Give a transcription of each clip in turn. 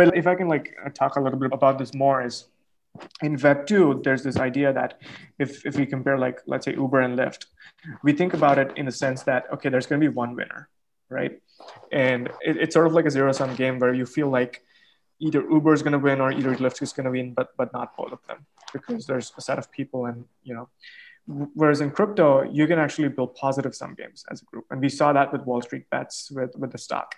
But if I can like uh, talk a little bit about this more is in web 2 there's this idea that if, if we compare like let's say uber and lyft we think about it in the sense that okay there's going to be one winner right? And it, it's sort of like a zero sum game where you feel like either uber is going to win or either lyft is going to win but but not both of them because there's a set of people and you know Whereas in crypto, you can actually build positive sum games as a group. And we saw that with Wall Street bets with, with the stock.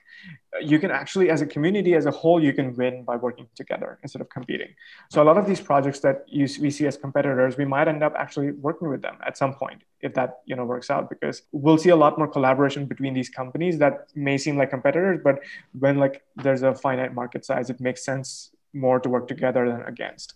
You can actually, as a community as a whole, you can win by working together instead of competing. So a lot of these projects that you, we see as competitors, we might end up actually working with them at some point if that you know works out because we'll see a lot more collaboration between these companies that may seem like competitors, but when like there's a finite market size, it makes sense more to work together than against.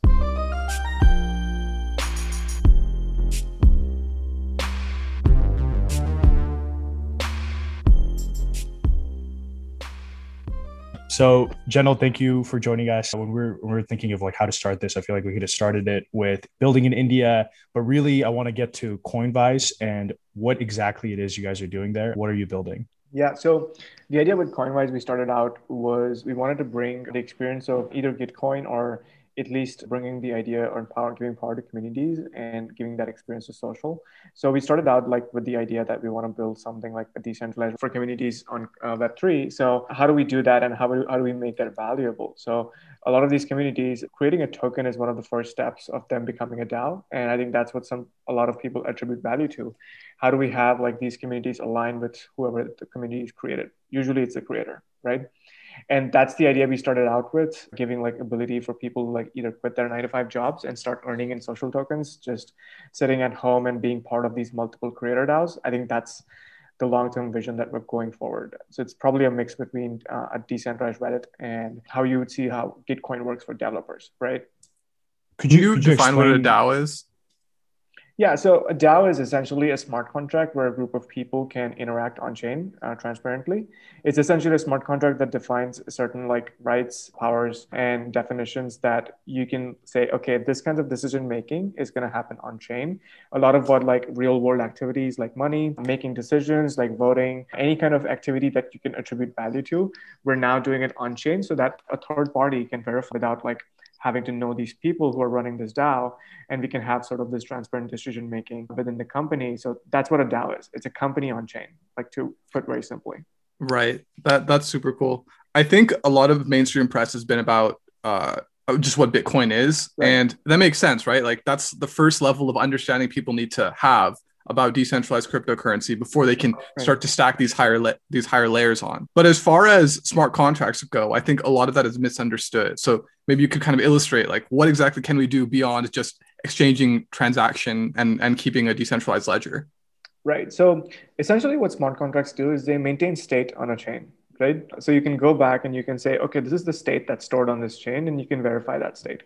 So, Jenil, thank you for joining us. When we're when we're thinking of like how to start this, I feel like we could have started it with building in India, but really, I want to get to Coinvise and what exactly it is you guys are doing there. What are you building? Yeah, so the idea with Coinvise we started out was we wanted to bring the experience of either Gitcoin or at least bringing the idea or power, giving power to communities and giving that experience to social. So we started out like with the idea that we want to build something like a decentralized for communities on uh, Web3. So how do we do that and how, do, how do we make that valuable? So a lot of these communities, creating a token is one of the first steps of them becoming a DAO. And I think that's what some a lot of people attribute value to. How do we have like these communities align with whoever the community is created? Usually it's the creator, right? And that's the idea we started out with giving like ability for people to like either quit their nine to five jobs and start earning in social tokens just sitting at home and being part of these multiple creator daos. I think that's the long-term vision that we're going forward. So it's probably a mix between uh, a decentralized reddit and how you would see how gitcoin works for developers right? Could you, could you define explain... what a dao is yeah, so a DAO is essentially a smart contract where a group of people can interact on chain uh, transparently. It's essentially a smart contract that defines certain like rights, powers, and definitions that you can say, okay, this kind of decision making is going to happen on chain. A lot of what like real world activities like money, making decisions, like voting, any kind of activity that you can attribute value to, we're now doing it on chain so that a third party can verify without like having to know these people who are running this DAO, and we can have sort of this transparent decision making within the company. So that's what a DAO is. It's a company on chain, like to put very simply. Right. That that's super cool. I think a lot of mainstream press has been about uh, just what Bitcoin is, right. and that makes sense, right? Like that's the first level of understanding people need to have about decentralized cryptocurrency before they can right. start to stack these higher la- these higher layers on. But as far as smart contracts go, I think a lot of that is misunderstood. So maybe you could kind of illustrate like what exactly can we do beyond just exchanging transaction and and keeping a decentralized ledger. Right. So essentially what smart contracts do is they maintain state on a chain, right? So you can go back and you can say, okay, this is the state that's stored on this chain and you can verify that state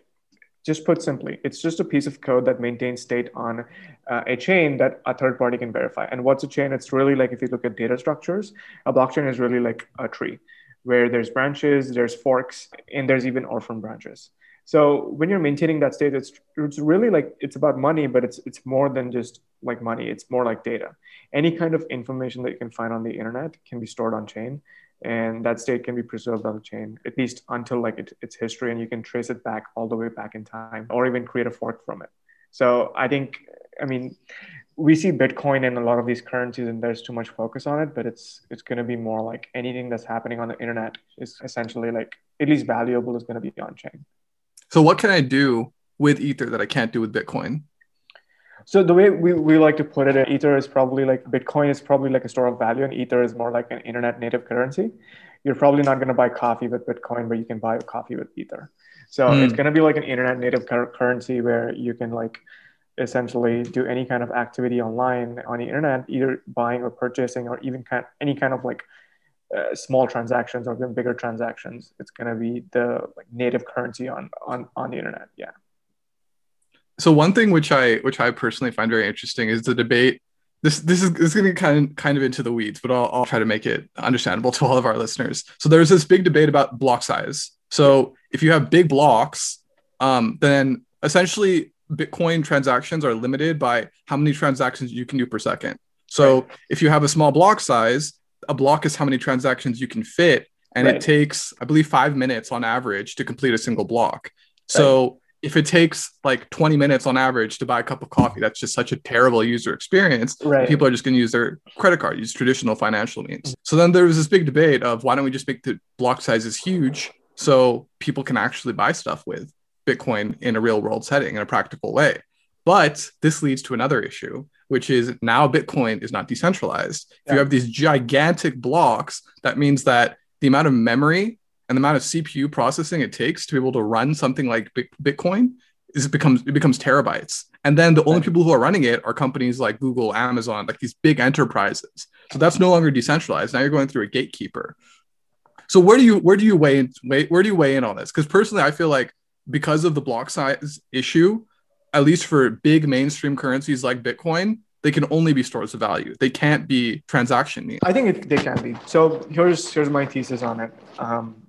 just put simply, it's just a piece of code that maintains state on uh, a chain that a third party can verify. And what's a chain? It's really like if you look at data structures, a blockchain is really like a tree where there's branches, there's forks, and there's even orphan branches. So when you're maintaining that state, it's it's really like it's about money, but it's it's more than just like money. It's more like data. Any kind of information that you can find on the internet can be stored on chain and that state can be preserved on the chain at least until like it, its history and you can trace it back all the way back in time or even create a fork from it. So i think i mean we see bitcoin and a lot of these currencies and there's too much focus on it but it's it's going to be more like anything that's happening on the internet is essentially like at least valuable is going to be on chain. So what can i do with ether that i can't do with bitcoin so the way we, we like to put it, Ether is probably like Bitcoin is probably like a store of value, and Ether is more like an internet native currency. You're probably not going to buy coffee with Bitcoin, but you can buy coffee with Ether. So mm. it's going to be like an internet native currency where you can like essentially do any kind of activity online on the internet, either buying or purchasing, or even kind any kind of like uh, small transactions or even bigger transactions. It's going to be the like native currency on on on the internet. Yeah so one thing which I which I personally find very interesting is the debate. This this is this is getting kind of kind of into the weeds, but I'll, I'll try to make it understandable to all of our listeners. So there's this big debate about block size. So if you have big blocks, um, then essentially Bitcoin transactions are limited by how many transactions you can do per second. So right. if you have a small block size, a block is how many transactions you can fit and right. it takes, I believe, five minutes on average to complete a single block. So right. If it takes like 20 minutes on average to buy a cup of coffee, that's just such a terrible user experience. Right. People are just going to use their credit card, use traditional financial means. So then there was this big debate of why don't we just make the block sizes huge so people can actually buy stuff with Bitcoin in a real world setting in a practical way. But this leads to another issue, which is now Bitcoin is not decentralized. Yeah. If you have these gigantic blocks, that means that the amount of memory and the amount of CPU processing it takes to be able to run something like Bitcoin is it becomes it becomes terabytes. And then the only people who are running it are companies like Google, Amazon, like these big enterprises. So that's no longer decentralized. Now you're going through a gatekeeper. So where do you where do you weigh in where do you weigh in on this? Because personally, I feel like because of the block size issue, at least for big mainstream currencies like Bitcoin, they can only be stores of value. They can't be transaction means. I think it, they can be. So here's here's my thesis on it. Um,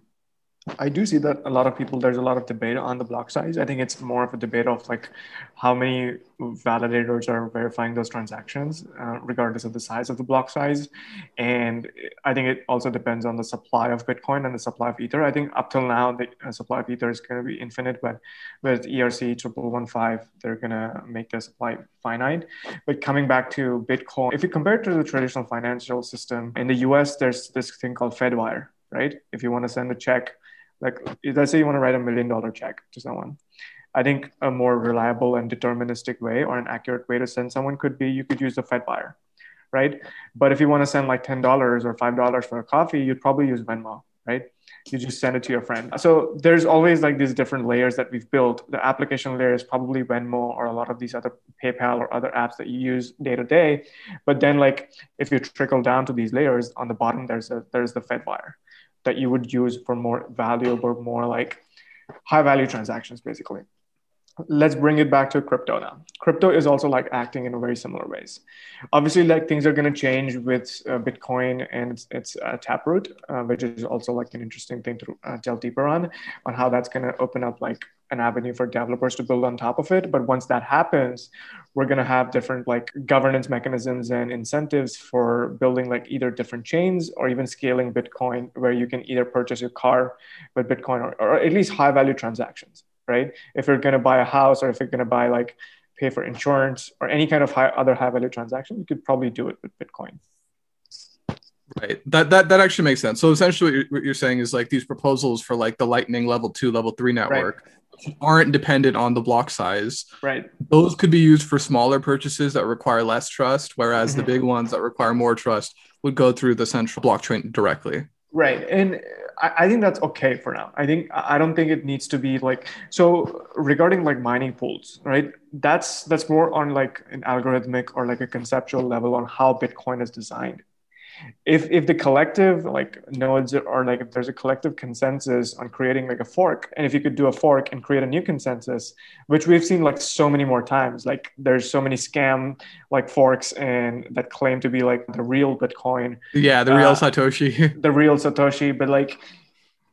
I do see that a lot of people, there's a lot of debate on the block size. I think it's more of a debate of like how many validators are verifying those transactions, uh, regardless of the size of the block size. And I think it also depends on the supply of Bitcoin and the supply of Ether. I think up till now, the uh, supply of Ether is going to be infinite, but with ERC triple one five, they're going to make the supply finite. But coming back to Bitcoin, if you compare it to the traditional financial system in the US, there's this thing called FedWire right? If you want to send a check like let's say you want to write a million dollar check to someone i think a more reliable and deterministic way or an accurate way to send someone could be you could use the FedWire right? But if you want to send like $10 or $5 for a coffee you'd probably use venmo right? You just send it to your friend. So there's always like these different layers that we've built. The application layer is probably venmo or a lot of these other paypal or other apps that you use day to day. But then like if you trickle down to these layers on the bottom there's a there's the fed FedWire that you would use for more valuable, more like high value transactions, basically. Let's bring it back to crypto now. Crypto is also like acting in a very similar ways. Obviously, like things are going to change with uh, Bitcoin and its, its uh, Taproot, uh, which is also like an interesting thing to uh, delve deeper on, on how that's going to open up like an avenue for developers to build on top of it. But once that happens, we're going to have different like governance mechanisms and incentives for building like either different chains or even scaling Bitcoin, where you can either purchase your car with Bitcoin or, or at least high value transactions, right? If you're going to buy a house or if you're going to buy like pay for insurance or any kind of high, other high value transaction, you could probably do it with Bitcoin. Right. That that that actually makes sense. So essentially, what you're, what you're, saying is like these proposals for like the Lightning Level Two, Level Three network right. aren't dependent on the block size. Right. Those could be used for smaller purchases that require less trust, whereas mm-hmm. the big ones that require more trust would go through the central blockchain directly. Right. And I, think that's okay for now. I think I don't think it needs to be like so regarding like mining pools, right? That's that's more on like an algorithmic or like a conceptual level on how Bitcoin is designed if if the collective like nodes or like if there's a collective consensus on creating like a fork and if you could do a fork and create a new consensus which we've seen like so many more times like there's so many scam like forks and that claim to be like the real bitcoin. Yeah the real uh, satoshi. the real satoshi but like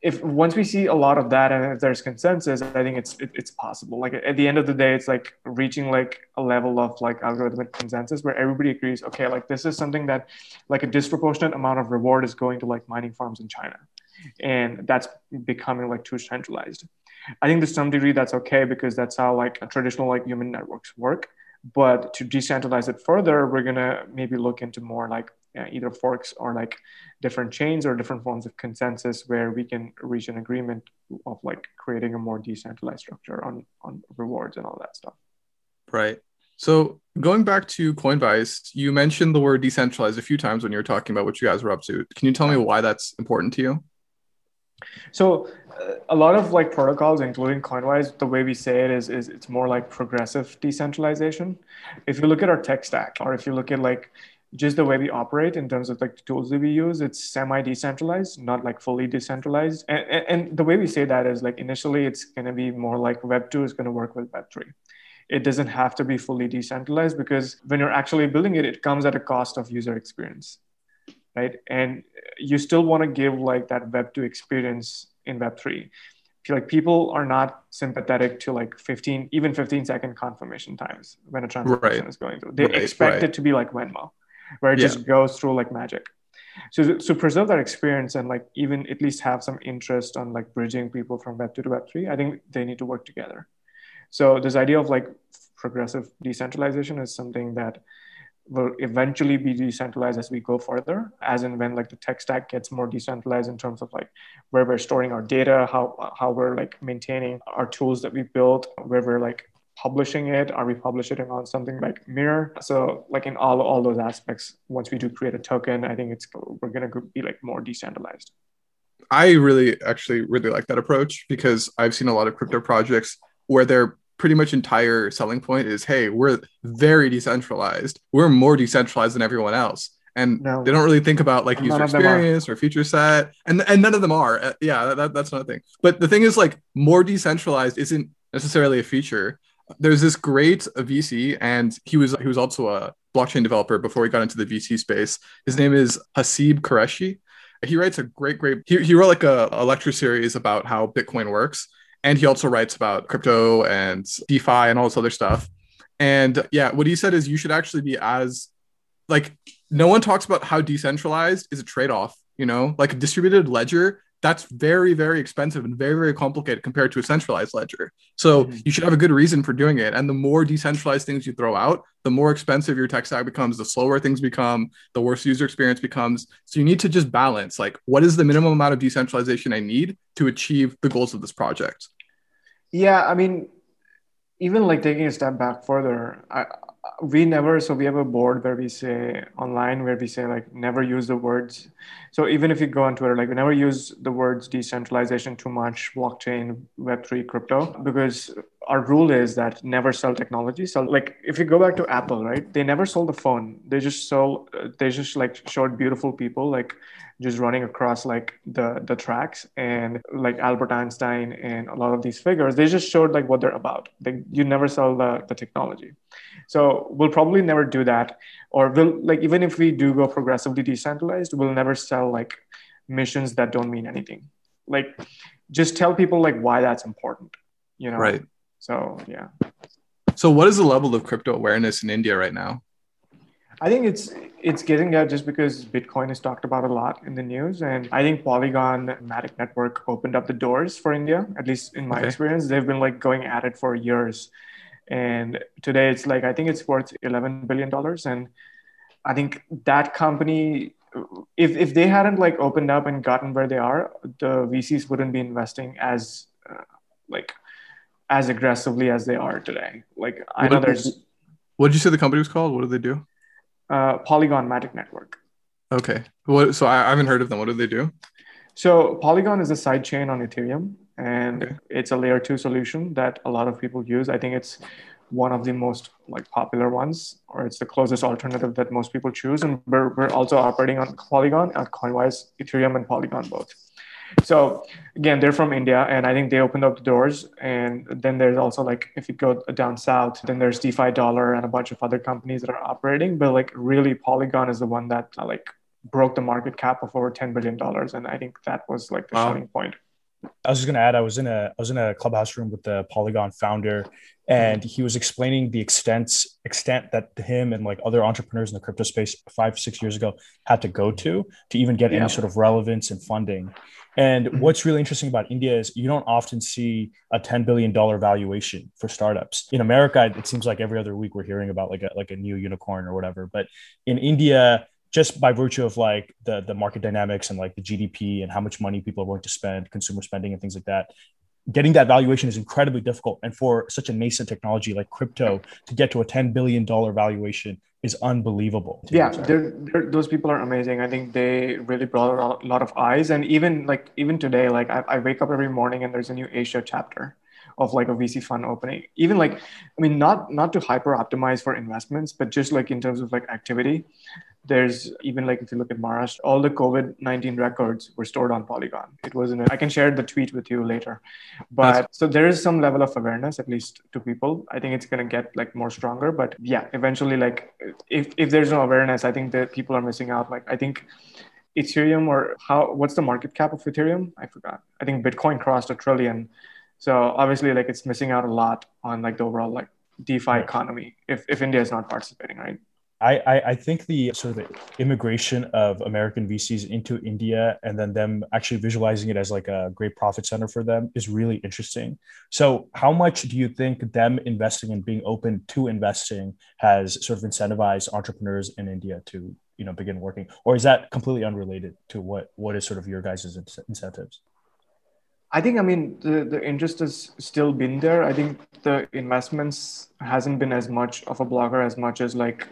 if once we see a lot of that and if there's consensus i think it's it, it's possible. Like at the end of the day it's like reaching like a level of like algorithmic consensus where everybody agrees okay like this is something that like a disproportionate amount of reward is going to like mining farms in china. And that's becoming like too centralized. I think to some degree that's okay because that's how like traditional like human networks work. But to decentralize it further we're to maybe look into more like uh, either forks or like different chains or different forms of consensus where we can reach an agreement of like creating a more decentralized structure on on rewards and all that stuff. Right. So going back to coinvise you mentioned the word decentralized a few times when you were talking about what you guys were up to. Can you tell me why that's important to you? So uh, a lot of like protocols including coinvise the way we say it is is it's more like progressive decentralization. If you look at our tech stack or if you look at like just the way we operate in terms of like the tools that we use it's semi decentralized not like fully decentralized. And, and, the way we say that is like initially it's going to be more like web 2 is going to work with web 3 it doesn't have to be fully decentralized because when you're actually building it it comes at a cost of user experience right? And you still want to give like that web 2 experience in web 3 like people are not sympathetic to like 15 even 15 second confirmation times when a transaction right. is going through. They right, expect right. it to be like venmo where it yeah. just goes through like magic. so to preserve that experience and like even at least have some interest on like bridging people from web 2 to web 3 i think they need to work together so this idea of like progressive decentralization is something that will eventually be decentralized as we go further as and when like the tech stack gets more decentralized in terms of like where we're storing our data how how we're like maintaining our tools that we built where we're like publishing it are we publishing it on something like mirror? So like in all all those aspects once we do create a token i think it's we're going to be like more decentralized. I really actually really like that approach because i've seen a lot of crypto projects where their pretty much entire selling point is hey we're very decentralized. We're more decentralized than everyone else. And no. they don't really think about like user experience or feature set. And and none of them are. Uh, yeah that, that's another thing. But the thing is like more decentralized isn't necessarily a feature there's this great uh, VC, and he was he was also a blockchain developer before he got into the VC space. His name is Haseeb Qureshi. He writes a great, great. He, he wrote like a, a lecture series about how Bitcoin works, and he also writes about crypto and DeFi and all this other stuff. And yeah, what he said is you should actually be as like no one talks about how decentralized is a trade-off. You know, like a distributed ledger that's very very expensive and very very complicated compared to a centralized ledger. So mm-hmm. you should have a good reason for doing it. And the more decentralized things you throw out the more expensive your tech stack becomes the slower things become the worse user experience becomes. So you need to just balance like what is the minimum amount of decentralization i need to achieve the goals of this project? Yeah i mean even like taking a step back further I, we never so we have a board where we say online where we say like never use the words. So even if you go on twitter like we never use the words decentralization too much blockchain web3 crypto because our rule is that never sell technology. So like if you go back to apple right they never sold the phone. They just sold they just like showed beautiful people like just running across like the the tracks. And like albert einstein and a lot of these figures they just showed like what they're about. They, you never sell the, the technology so we'll probably never do that. Or we'll like even if we do go progressively decentralized, we'll never sell like missions that don't mean anything. Like just tell people like why that's important. You know? Right. So yeah. So what is the level of crypto awareness in India right now? I think it's it's getting there just because Bitcoin is talked about a lot in the news, and I think Polygon Matic Network opened up the doors for India. At least in my okay. experience, they've been like going at it for years and today it's like i think it's worth 11 billion dollars. And i think that company if if they hadn't like opened up and gotten where they are the vcs wouldn't be investing as uh, like as aggressively as they are today. Like i know there's what did you say the company was called? What do they do? Uh, polygon matic network. Okay. What so I, I haven't heard of them. What do they do? So polygon is a side chain on ethereum and okay. it's a layer two solution that a lot of people use. I think it's one of the most like popular ones, or it's the closest alternative that most people choose. And we're, we're also operating on Polygon, at Coinvise, Ethereum, and Polygon both. So again, they're from India, and I think they opened up the doors. And then there's also like if you go down south, then there's DeFi Dollar and a bunch of other companies that are operating. But like really, Polygon is the one that uh, like broke the market cap of over ten billion dollars, and I think that was like the wow. turning point. I was just gonna add, I was in a I was in a clubhouse room with the Polygon founder, and he was explaining the extent extent that him and like other entrepreneurs in the crypto space five six years ago had to go to to even get yeah. any sort of relevance and funding. And mm-hmm. what's really interesting about India is you don't often see a ten billion dollar valuation for startups. In America, it seems like every other week we're hearing about like a like a new unicorn or whatever. But in India, just by virtue of like the the market dynamics and like the GDP and how much money people are willing to spend, consumer spending and things like that, getting that valuation is incredibly difficult. And for such a nascent technology like crypto to get to a ten billion dollar valuation is unbelievable. Yeah, they're, they're, those people are amazing. I think they really brought a lot of eyes. And even like even today, like I, I wake up every morning and there's a new Asia chapter of like a VC fund opening. Even like, I mean, not not to hyper optimize for investments, but just like in terms of like activity there's even like if you look at Maharashtra, all the COVID 19 records were stored on Polygon. It wasn't, I can share the tweet with you later. But That's- so there is some level of awareness, at least to people. I think it's going to get like more stronger. But yeah, eventually, like if, if there's no awareness, I think that people are missing out. Like I think Ethereum or how, what's the market cap of Ethereum? I forgot. I think Bitcoin crossed a trillion. So obviously, like it's missing out a lot on like the overall like DeFi economy if, if India is not participating, right? I, I, I think the sort of the immigration of American VCs into India and then them actually visualizing it as like a great profit center for them is really interesting. So, how much do you think them investing and being open to investing has sort of incentivized entrepreneurs in India to you know begin working, or is that completely unrelated to what what is sort of your guys' incentives? I think I mean the, the interest has still been there. I think the investments hasn't been as much of a blocker as much as like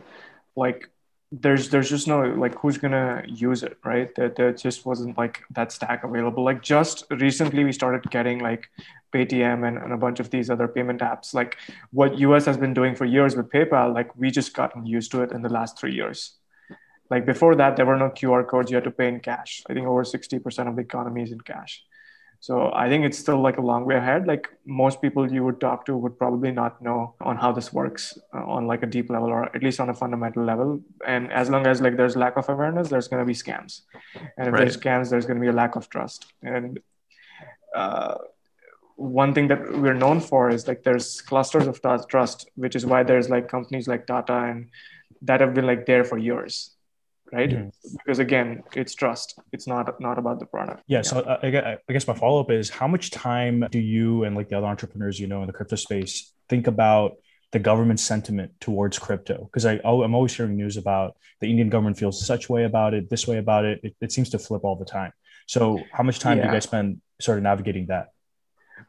like there's there's just no like who's gonna use it right? That there just wasn't like that stack available. Like just recently we started getting like paytm and, and a bunch of these other payment apps. Like what us has been doing for years with paypal like we just gotten used to it in the last three years. Like before that there were no qr codes. You had to pay in cash. I think over 60% of the economy is in cash so I think it's still like a long way ahead. Like most people you would talk to would probably not know on how this works uh, on like a deep level or at least on a fundamental level. And as long as like there's lack of awareness, there's going to be scams. And if right. there's scams, there's going to be a lack of trust. And uh, one thing that we're known for is like there's clusters of trust, which is why there's like companies like Tata and that have been like there for years right? Mm-hmm. because again it's trust. It's not not about the product. Yeah, yeah. so uh, I, I guess my follow-up is how much time do you and like the other entrepreneurs you know in the crypto space think about the government sentiment towards crypto? Because I, i'm always hearing news about the indian government feels such way about it this way about it. It, it seems to flip all the time. So how much time yeah. do you guys spend sort of navigating that?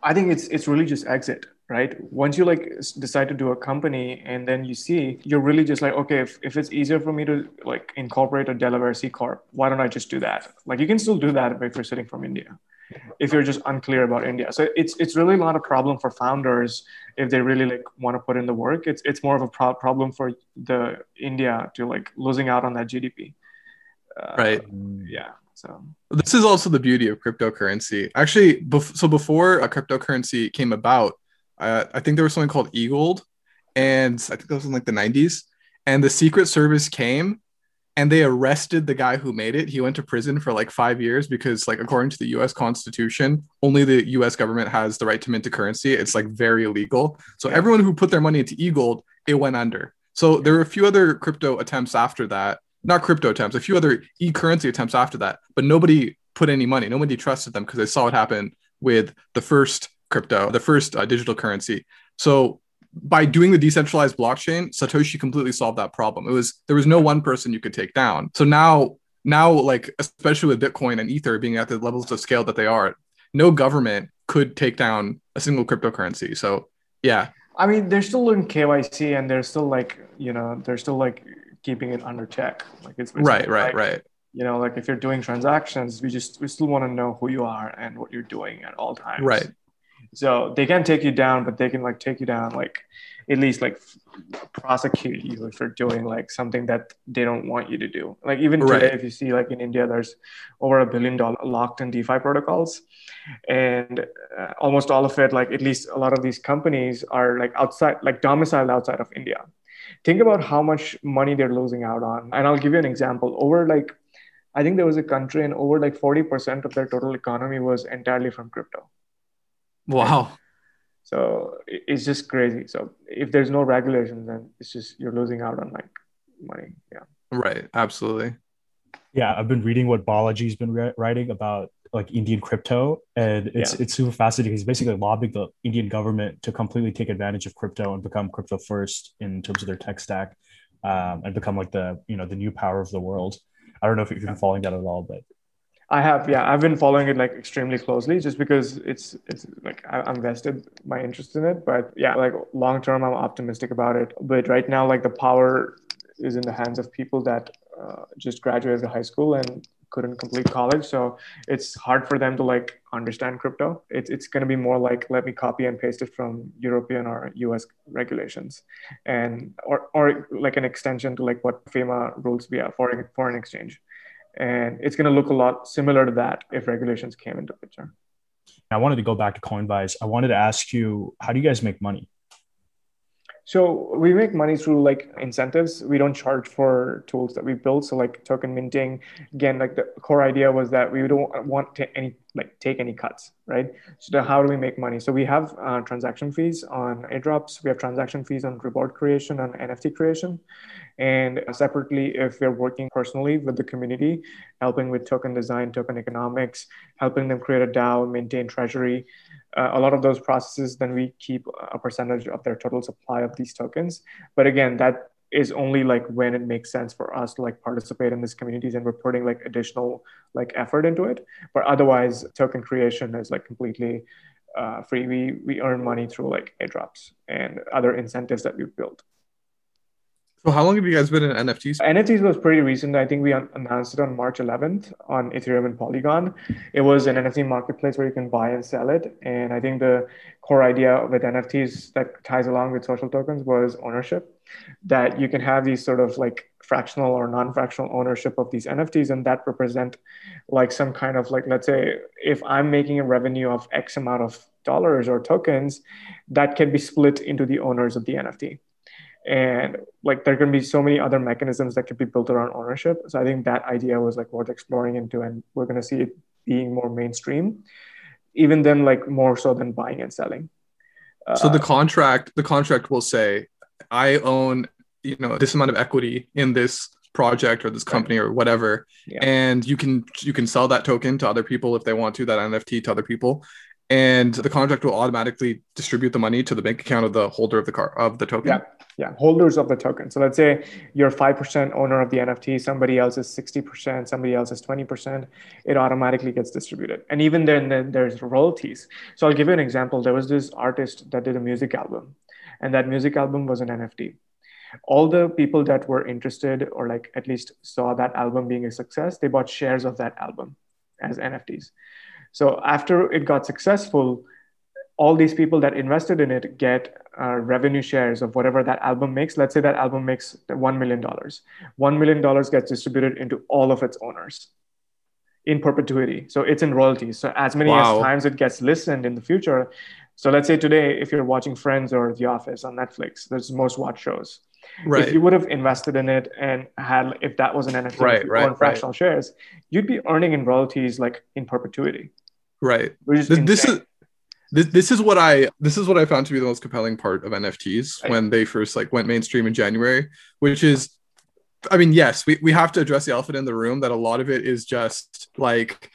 I think it's it's really just exit right? Once you like decide to do a company and then you see you're really just like okay if, if it's easier for me to like incorporate a delaware c corp why don't i just do that? Like you can still do that if you're sitting from india if you're just unclear about india. So it's it's really not a problem for founders if they really like want to put in the work. It's it's more of a pro- problem for the india to like losing out on that gdp uh, right. yeah so. This is also the beauty of cryptocurrency. Actually bef- so before a cryptocurrency came about uh, I think there was something called E-gold, and I think that was in like the 90s. And the Secret Service came and they arrested the guy who made it. He went to prison for like five years because, like, according to the US Constitution, only the US government has the right to mint a currency. It's like very illegal. So everyone who put their money into E-gold, it went under. So there were a few other crypto attempts after that. Not crypto attempts, a few other e currency attempts after that, but nobody put any money. Nobody trusted them because they saw what happened with the first crypto, the first uh, digital currency. So by doing the decentralized blockchain, Satoshi completely solved that problem. It was there was no one person you could take down. So now now like especially with Bitcoin and Ether being at the levels of scale that they are, no government could take down a single cryptocurrency. So yeah. I mean, they're still doing KYC and they're still like, you know, they're still like keeping it under check. Like it's right, right, like, right. You know, like if you're doing transactions, we just we still want to know who you are and what you're doing at all times. Right. So they can take you down, but they can like take you down like at least like prosecute you if you're doing like something that they don't want you to do. Like even right. today, if you see like in India, there's over a billion dollar locked in DeFi protocols, and uh, almost all of it, like at least a lot of these companies are like outside, like domiciled outside of India. Think about how much money they're losing out on. And I'll give you an example. Over like, I think there was a country, and over like 40% of their total economy was entirely from crypto. Wow. So it's just crazy. So if there's no regulation, then it's just you're losing out on like money. Yeah. Right. Absolutely. Yeah, I've been reading what Balaji's been re- writing about like Indian crypto, and it's yeah. it's super fascinating. He's basically lobbying the Indian government to completely take advantage of crypto and become crypto first in terms of their tech stack, um, and become like the you know the new power of the world. I don't know if you've been following that at all, but I have, yeah, I've been following it like extremely closely, just because it's it's like I'm vested my interest in it. But yeah, like long term, I'm optimistic about it. But right now, like the power is in the hands of people that uh, just graduated high school and couldn't complete college, so it's hard for them to like understand crypto. It's it's going to be more like let me copy and paste it from European or U.S. regulations, and or or like an extension to like what FEMA rules have foreign foreign exchange and it's going to look a lot similar to that if regulations came into picture. I wanted to go back to Coinvise. I wanted to ask you, how do you guys make money? So we make money through like incentives. We don't charge for tools that we build. So like token minting, again, like the core idea was that we don't want to any like take any cuts, right? So how do we make money? So we have uh, transaction fees on airdrops. We have transaction fees on reward creation, on NFT creation, And separately, if we're working personally with the community, helping with token design, token economics, helping them create a DAO, maintain treasury, uh, a lot of those processes, then we keep a percentage of their total supply of these tokens. But again, that is only like when it makes sense for us to like participate in these communities and we're putting like additional like effort into it. But otherwise, token creation is like completely uh, free. We we earn money through like airdrops and other incentives that we've built. So how long have you guys been in NFTs? NFTs was pretty recent. I think we announced it on March 11th on Ethereum and Polygon. It was an NFT marketplace where you can buy and sell it. And I think the core idea with NFTs that ties along with social tokens was ownership. That you can have these sort of like fractional or non-fractional ownership of these NFTs, and that represent like some kind of like let's say if I'm making a revenue of X amount of dollars or tokens, that can be split into the owners of the NFT and like there can be so many other mechanisms that could be built around ownership so i think that idea was like worth exploring into and we're going to see it being more mainstream even then like more so than buying and selling so the uh, contract the contract will say i own you know this amount of equity in this project or this company right. or whatever yeah. and you can you can sell that token to other people if they want to that nft to other people and the contract will automatically distribute the money to the bank account of the holder of the car of the token. Yeah, yeah, holders of the token. So let's say you're five percent owner of the NFT, somebody else is sixty percent, somebody else is twenty percent. It automatically gets distributed, and even then, then there's royalties. So I'll give you an example. There was this artist that did a music album, and that music album was an NFT. All the people that were interested or like at least saw that album being a success, they bought shares of that album as NFTs. So after it got successful, all these people that invested in it get uh, revenue shares of whatever that album makes. Let's say that album makes $1 million. $1 million gets distributed into all of its owners in perpetuity. So it's in royalties. So as many wow. as times it gets listened in the future. So let's say today, if you're watching Friends or The Office on Netflix, there's most watched shows. Right. If you would have invested in it and had, if that was an NFT right, right, fractional right. shares, you'd be earning in royalties like in perpetuity. Right. This, is this, this is what I this is what I found to be the most compelling part of NFTs right. when they first like went mainstream in January, which is I mean, yes, we, we have to address the elephant in the room that a lot of it is just like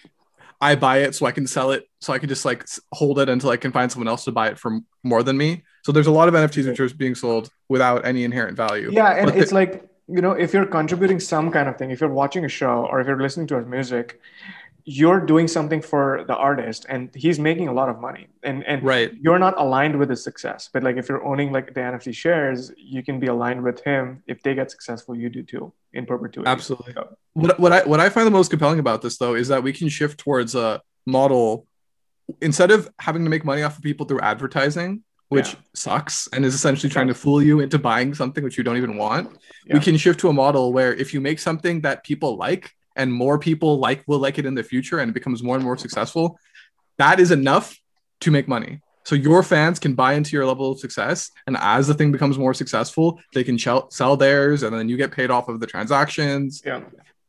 I buy it so I can sell it, so I can just like hold it until I can find someone else to buy it for more than me. So there's a lot of NFTs which are being sold without any inherent value. Yeah, and but it's the- like you know, if you're contributing some kind of thing, if you're watching a show or if you're listening to his music, you're doing something for the artist and he's making a lot of money and and right. you're not aligned with his success but like if you're owning like the nft shares you can be aligned with him if they get successful you do too in perpetuity absolutely so. what, what i what i find the most compelling about this though is that we can shift towards a model instead of having to make money off of people through advertising which yeah. sucks and is essentially trying to fool you into buying something which you don't even want yeah. we can shift to a model where if you make something that people like and more people like will like it in the future and it becomes more and more successful, that is enough to make money. So your fans can buy into your level of success, and as the thing becomes more successful, they can ch- sell theirs, and then you get paid off of the transactions. Yeah,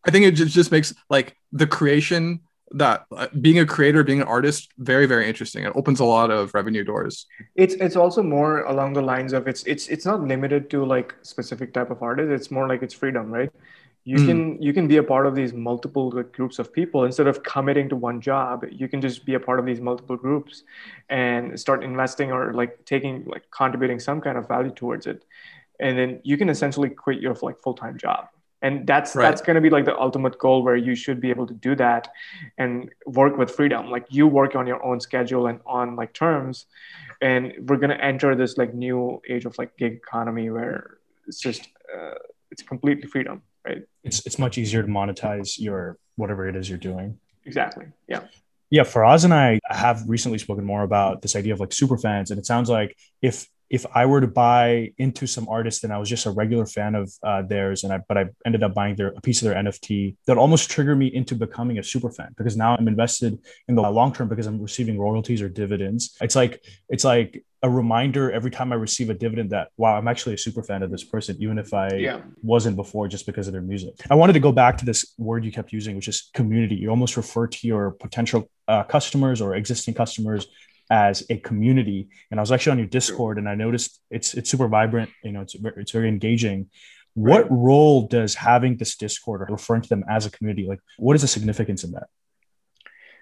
I think it just, just makes like the creation that uh, being a creator, being an artist, very very interesting. It opens a lot of revenue doors. It's it's also more along the lines of it's it's it's not limited to like specific type of artist. It's more like it's freedom, right? You mm. can you can be a part of these multiple groups of people. Instead of committing to one job you can just be a part of these multiple groups and start investing or like taking like contributing some kind of value towards it. And then you can essentially quit your like full-time job. And that's right. that's going to be like the ultimate goal where you should be able to do that and work with freedom. Like you work on your own schedule and on like terms. And we're going to enter this like new age of like gig economy where it's just uh, it's completely freedom right? It's it's much easier to monetize your whatever it is you're doing. Exactly. Yeah. Yeah, Faraz and I have recently spoken more about this idea of like super fans, and it sounds like if if I were to buy into some artist and I was just a regular fan of uh, theirs, and I but I ended up buying their a piece of their NFT, that almost trigger me into becoming a super fan because now I'm invested in the long term because I'm receiving royalties or dividends. It's like it's like a reminder every time I receive a dividend that wow, I'm actually a super fan of this person, even if I yeah. wasn't before just because of their music. I wanted to go back to this word you kept using, which is community. You almost refer to your potential uh, customers or existing customers as a community. And I was actually on your Discord, and I noticed it's it's super vibrant. You know, it's it's very engaging. What Right. role does having this Discord or referring to them as a community, like what is the significance in that?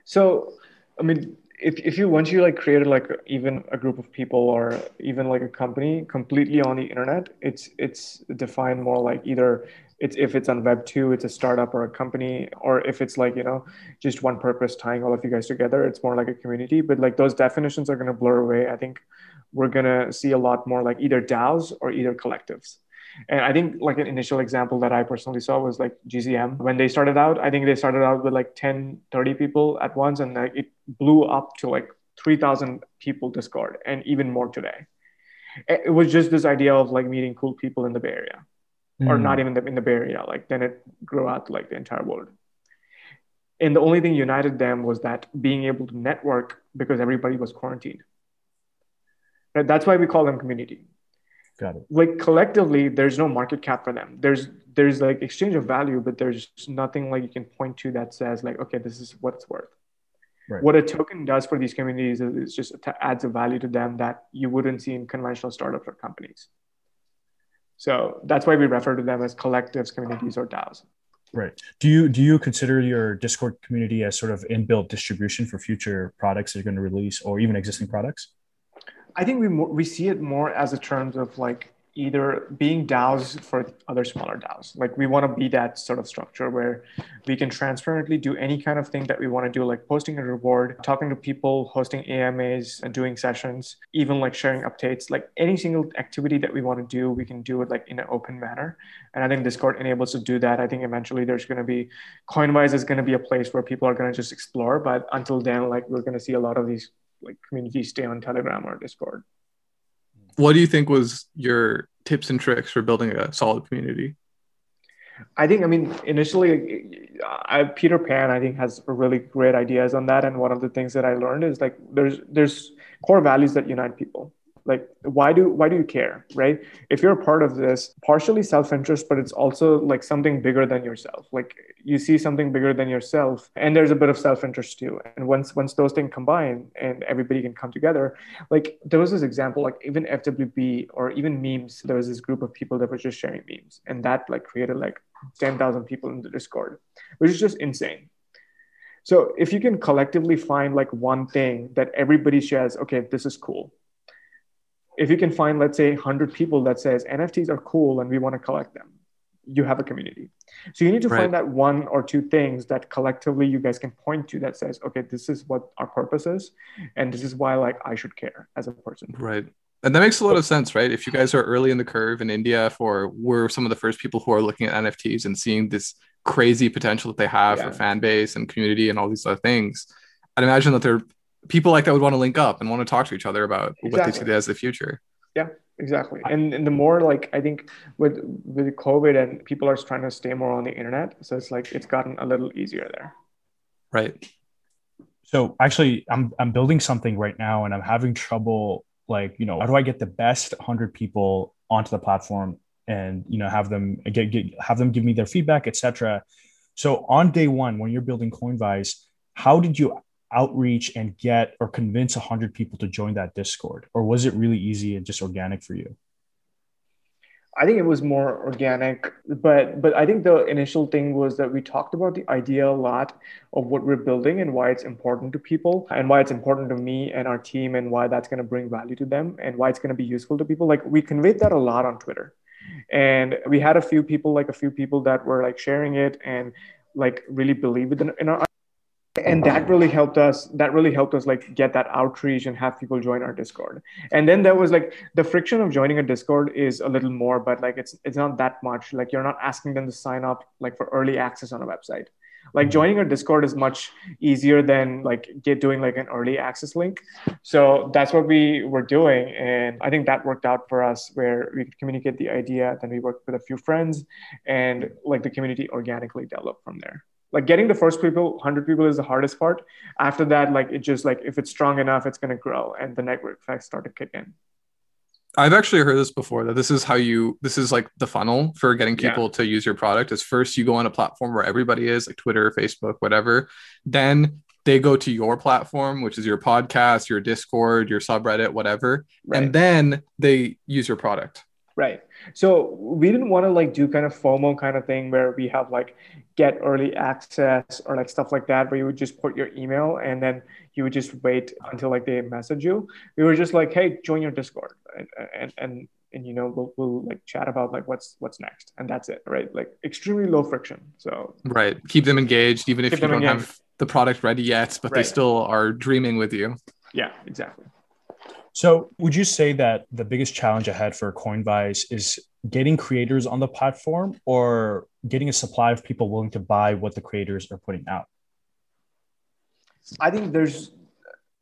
So, I mean, if, if you once you like created like even a group of people or even like a company completely on the internet, it's it's defined more like either it's if it's on Web two, it's a startup or a company, or if it's like you know just one purpose tying all of you guys together, it's more like a community. But like those definitions are gonna blur away. I think we're gonna see a lot more like either DAOs or either collectives. And I think like an initial example that I personally saw was like GZM. When they started out, I think they started out with like 10, 30 people at once and like it blew up to like 3,000 people Discord and even more today. It was just this idea of like meeting cool people in the Bay Area or Hmm. not even the, in the Bay Area. Like then it grew out to like the entire world. And the only thing united them was that being able to network because everybody was quarantined. Right? That's why we call them community Got it. like collectively there's no market cap for them there's there's like exchange of value but there's nothing like you can point to that says like okay this is what it's worth Right. what a token does for these communities is, is just adds a value to them that you wouldn't see in conventional startups or companies so that's why we refer to them as collectives communities or daos Right. Do you do you consider your Discord community as sort of inbuilt distribution for future products that you're going to release or even existing products? I think we more, we see it more as a terms of like either being DAOs for other smaller DAOs. Like we want to be that sort of structure where we can transparently do any kind of thing that we want to do, like posting a reward, talking to people, hosting AMAs, and doing sessions, even like sharing updates. Like any single activity that we want to do, we can do it like in an open manner. And I think Discord enables to do that. I think eventually there's going to be Coinvise is going to be a place where people are going to just explore. But until then, like we're going to see a lot of these like communities stay on Telegram or Discord. What do you think was your tips and tricks for building a solid community? I think, I mean, initially, I, Peter Pan, I think, has really great ideas on that. And one of the things that I learned is like there's there's core values that unite people. Like why do why do you care, right? If you're a part of this, partially self-interest, but it's also like something bigger than yourself. Like you see something bigger than yourself, and there's a bit of self-interest too. And once once those things combine and everybody can come together, like there was this example, like even FWB or even memes, there was this group of people that were just sharing memes, and that like created like 10,000 people in the Discord, which is just insane. So if you can collectively find like one thing that everybody shares, okay, this is cool. If you can find, let's say, 100 people that says NFTs are cool and we want to collect them, you have a community. So you need to Right. find that one or two things that collectively you guys can point to that says, okay, this is what our purpose is, and this is why like I should care as a person. Right. And that makes a lot of sense, right? If you guys are early in the curve in India, for we're some of the first people who are looking at NFTs and seeing this crazy potential that they have Yeah. for fan base and community and all these other things, I'd imagine that there are people like that would want to link up and want to talk to each other about what they see as the future. Yeah, exactly. And, and the more like I think with with COVID and people are trying to stay more on the internet, so it's like it's gotten a little easier there. Right. So actually, I'm I'm building something right now, and I'm having trouble. Like, you know, how do I get the best hundred people onto the platform, and you know, have them get, get have them give me their feedback, etc. So on day one, when you're building Coinvise, how did you outreach and get or convince hundred people to join that Discord, or was it really easy and just organic for you? I think it was more organic, but but I think the initial thing was that we talked about the idea a lot of what we're building and why it's important to people and why it's important to me and our team and why that's going to bring value to them and why it's going to be useful to people. Like we conveyed that a lot on Twitter. And we had a few people, like a few people that were like sharing it and like really believe in our and that uh-huh. really helped us that really helped us like get that outreach and have people join our discord. And then there was like the friction of joining a discord is a little more but like it's it's not that much. Like you're not asking them to sign up like for early access on a website. Like mm-hmm. joining a discord is much easier than like get doing like an early access link. So that's what we were doing and i think that worked out for us where we could communicate the idea then we worked with a few friends and like the community organically developed from there like getting the first people 100 people is the hardest part after that like it just like if it's strong enough it's going to grow and the network effects start to kick in I've actually heard this before that this is how you this is like the funnel for getting Yeah. people to use your product is first you go on a platform where everybody is like Twitter, Facebook, whatever. Then they go to your platform, which is your podcast, your Discord, your subreddit, whatever. right And then they use your product. Right. So we didn't want to like do kind of FOMO kind of thing where we have like get early access or like stuff like that, where you would just put your email and then you would just wait until like they message you. We were just like, hey, join your Discord and and and, and you know we'll, we'll like chat about like what's what's next and that's it, right? Like extremely low friction. So right, keep them engaged even if you don't engaged. have the product ready yet, but right. they still are dreaming with you. Yeah, exactly. So, would you say that the biggest challenge ahead for Coinvise is getting creators on the platform or getting a supply of people willing to buy what the creators are putting out? I think there's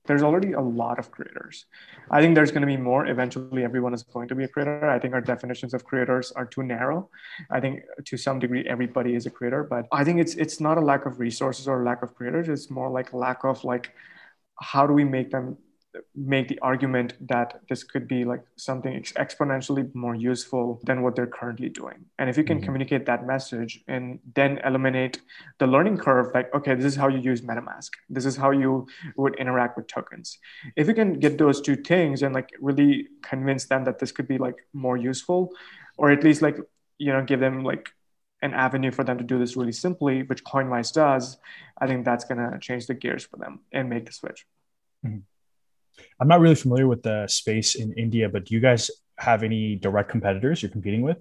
there's already a lot of creators. I think there's going to be more. Eventually, everyone is going to be a creator. I think our definitions of creators are too narrow. I think to some degree, everybody is a creator, but I think it's it's not a lack of resources or lack of creators. It's more like lack of like how do we make them make the argument that this could be like something ex- exponentially more useful than what they're currently doing. And if you can mm-hmm. communicate that message and then eliminate the learning curve, like, okay, this is how you use MetaMask, this is how you would interact with tokens. If you can get those two things and like really convince them that this could be like more useful, or at least like, you know, give them like an avenue for them to do this really simply, which Coinvise does, I think that's going to change the gears for them and make the switch. Mm-hmm. I'm not really familiar with the space in India, but do you guys have any direct competitors you're competing with?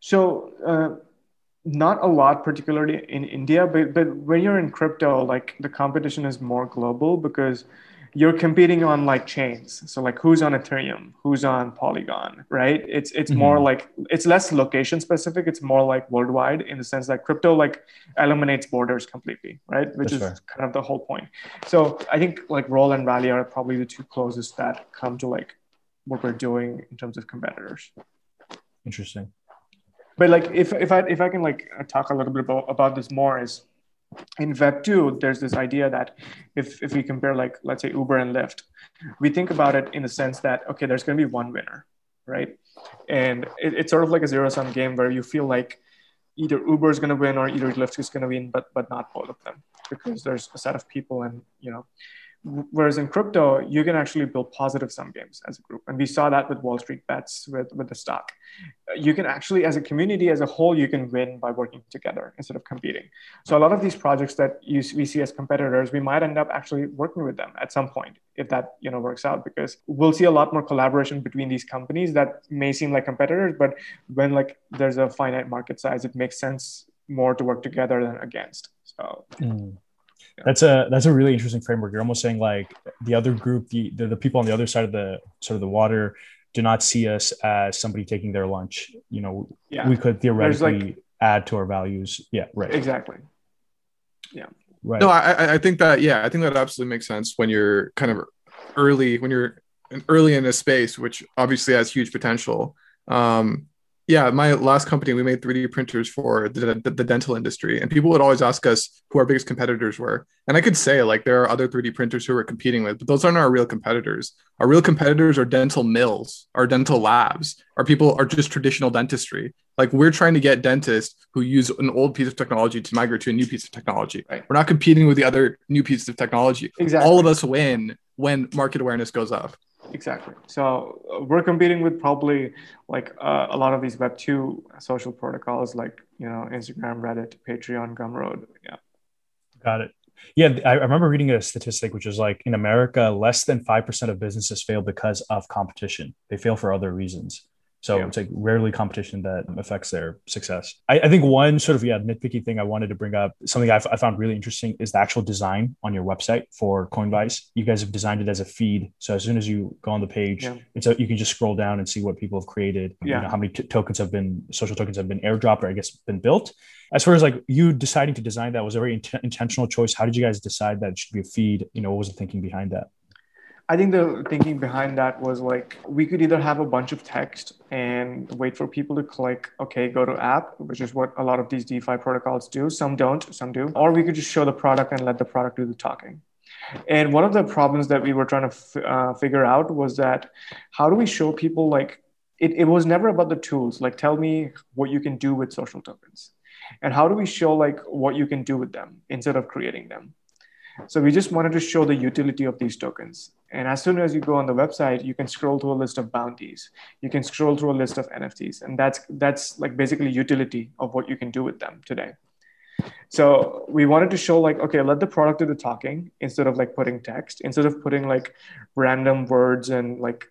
So, uh, not a lot, particularly in India, but but when you're in crypto, like the competition is more global because you're competing on like chains. So like who's on ethereum? Who's on polygon right? It's it's mm-hmm. more like it's less location specific. It's more like worldwide in the sense that crypto like eliminates borders completely right? Which That's is fair. kind of the whole point. So i think like roll and rally are probably the two closest that come to like what we're doing in terms of competitors. Interesting. But like if if i if i can like talk a little bit about, about this more is in web 2 there's this idea that if, if we compare like let's say uber and lyft we think about it in the sense that okay there's going to be one winner right? And it, it's sort of like a zero sum game where you feel like either uber is going to win or either lyft is going to win but but not both of them because there's a set of people and you know Whereas in crypto, you can actually build positive sum games as a group. And we saw that with Wall Street bets with, with the stock. You can actually, as a community, as a whole, you can win by working together instead of competing. So a lot of these projects that you, we see as competitors, we might end up actually working with them at some point if that you know works out because we'll see a lot more collaboration between these companies that may seem like competitors, but when like there's a finite market size, it makes sense more to work together than against. So mm that's a that's a really interesting framework. You're almost saying like the other group, the, the, the people on the other side of the sort of the water, do not see us as somebody taking their lunch. You know, yeah. we could theoretically like, add to our values. Yeah, right. Exactly. Yeah. Right. No, I I think that yeah, I think that absolutely makes sense when you're kind of early when you're early in a space, which obviously has huge potential. Um, yeah, my last company, we made 3D printers for the, the, the, dental industry, and people would always ask us who our biggest competitors were. And I could say, like, there are other 3D printers who we're competing with, but those aren't our real competitors. Our real competitors are dental mills, our dental labs, our people are just traditional dentistry. Like, we're trying to get dentists who use an old piece of technology to migrate to a new piece of technology. Right. We're not competing with the other new pieces of technology. Exactly. All of us win when market awareness goes up exactly. So uh, we're competing with probably like uh, a lot of these web 2 social protocols like you know instagram reddit patreon gumroad. Yeah. Got it. Yeah i remember reading a statistic which is like in america less than 5% of businesses fail because of competition. They fail for other reasons so yeah. it's like rarely competition that affects their success. I, I, think one sort of yeah nitpicky thing I wanted to bring up, something I've, I found really interesting, is the actual design on your website for Coinvise. You guys have designed it as a feed, so as soon as you go on the page, yeah. it's a, you can just scroll down and see what people have created. Yeah. You know, how many t- tokens have been social tokens have been airdropped or I guess been built. As far as like you deciding to design that was a very int- intentional choice. How did you guys decide that it should be a feed? You know, what was the thinking behind that? I think the thinking behind that was like we could either have a bunch of text and wait for people to click, okay, go to app, which is what a lot of these DeFi protocols do. Some don't, some do. Or we could just show the product and let the product do the talking. And one of the problems that we were trying to f- uh, figure out was that how do we show people like it, it was never about the tools, like tell me what you can do with social tokens. And how do we show like what you can do with them instead of creating them? So we just wanted to show the utility of these tokens And as soon as you go on the website, you can scroll through a list of bounties. You can scroll through a list of NFTs. And that's that's like basically utility of what you can do with them today. So we wanted to show like, okay, let the product do the talking instead of like putting text, instead of putting like random words and like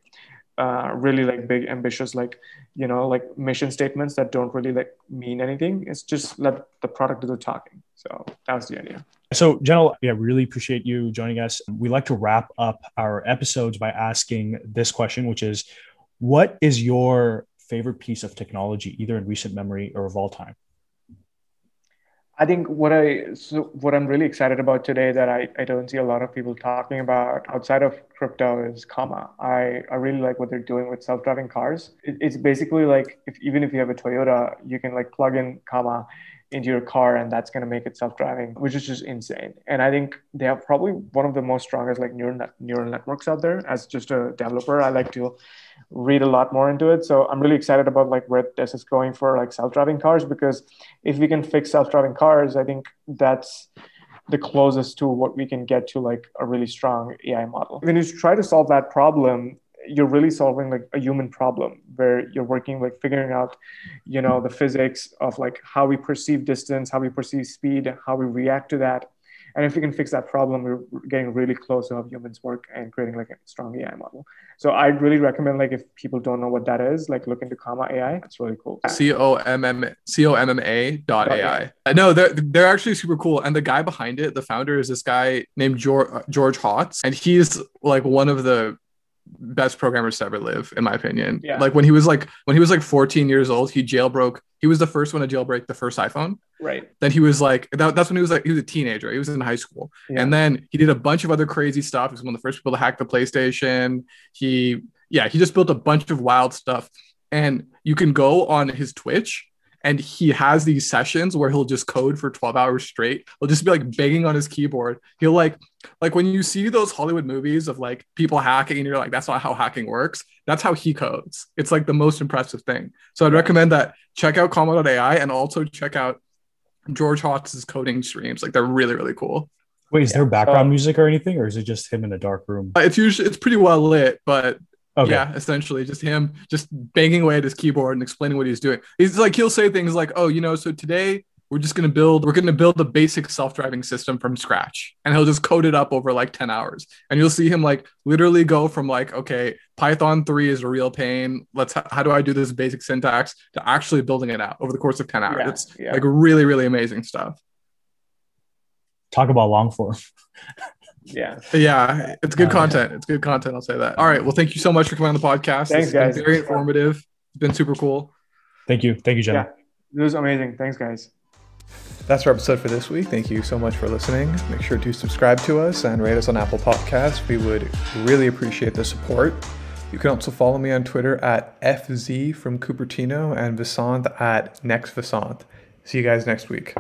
uh, really like big ambitious like you know like mission statements that don't really like mean anything it's just let the product do the talking so that was the idea so Jenil yeah really appreciate you joining us we like to wrap up our episodes by asking this question which is what is your favorite piece of technology either in recent memory or of all time I think what I so what I'm really excited about today that I, I don't see a lot of people talking about outside of crypto is Comma. I, I really like what they're doing with self-driving cars. It, it's basically like if even if you have a Toyota, you can like plug in Comma into your car and that's going to make it self-driving which is just insane. And i think they have probably one of the most strongest like neural, net, neural networks out there. As just a developer i like to read a lot more into it. So i'm really excited about like where this is going for like self-driving cars because if we can fix self-driving cars i think that's the closest to what we can get to like a really strong ai model. When you try to solve that problem you're really solving like a human problem where you're working like figuring out you know the physics of like how we perceive distance how we perceive speed how we react to that. And if we can fix that problem we're getting really close to how humans work and creating like a strong ai model. So i'd really recommend like if people don't know what that is like look into comma ai it's really cool. C-o-m-m c-o-m-m-a dot ai uh, no they're, they're actually super cool. And the guy behind it the founder is this guy named george, uh, george hotz. And he's like one of the best programmers to ever live, in my opinion. Yeah. Like when he was like when he was like 14 years old, he jailbroke. He was the first one to jailbreak the first iPhone. Right. Then he was like that, that's when he was like he was a teenager. He was in high school, yeah. and then he did a bunch of other crazy stuff. He was one of the first people to hack the PlayStation. He yeah he just built a bunch of wild stuff, and you can go on his Twitch and he has these sessions where he'll just code for 12 hours straight. He'll just be like banging on his keyboard. He'll like like when you see those hollywood movies of like people hacking and you're like that's not how hacking works. That's how he codes. It's like the most impressive thing. So i'd recommend that. Check out comma.ai and also check out george hotz's coding streams. Like they're really really cool. Wait is yeah. there background uh, music or anything or is it just him in a dark room? It's usually it's pretty well lit but Okay. Yeah, essentially just him just banging away at his keyboard and explaining what he's doing. He's like he'll say things like, "Oh, you know, so today we're just going to build we're going to build a basic self-driving system from scratch." And he'll just code it up over like 10 hours. And you'll see him like literally go from like, "Okay, Python 3 is a real pain. Let's how do I do this basic syntax?" to actually building it out over the course of 10 hours. Yeah, it's yeah. like really really amazing stuff. Talk about long form. yeah yeah it's good uh, content it's good content i'll say that all right well thank you so much for coming on the podcast thanks guys very informative it's been super cool thank you thank you Jen. yeah it was amazing thanks guys that's our episode for this week. Thank you so much for listening. Make sure to subscribe to us and rate us on Apple Podcasts. We would really appreciate the support. You can also follow me on Twitter at FZ from Cupertino and Vasant at Next Vasant. See you guys next week.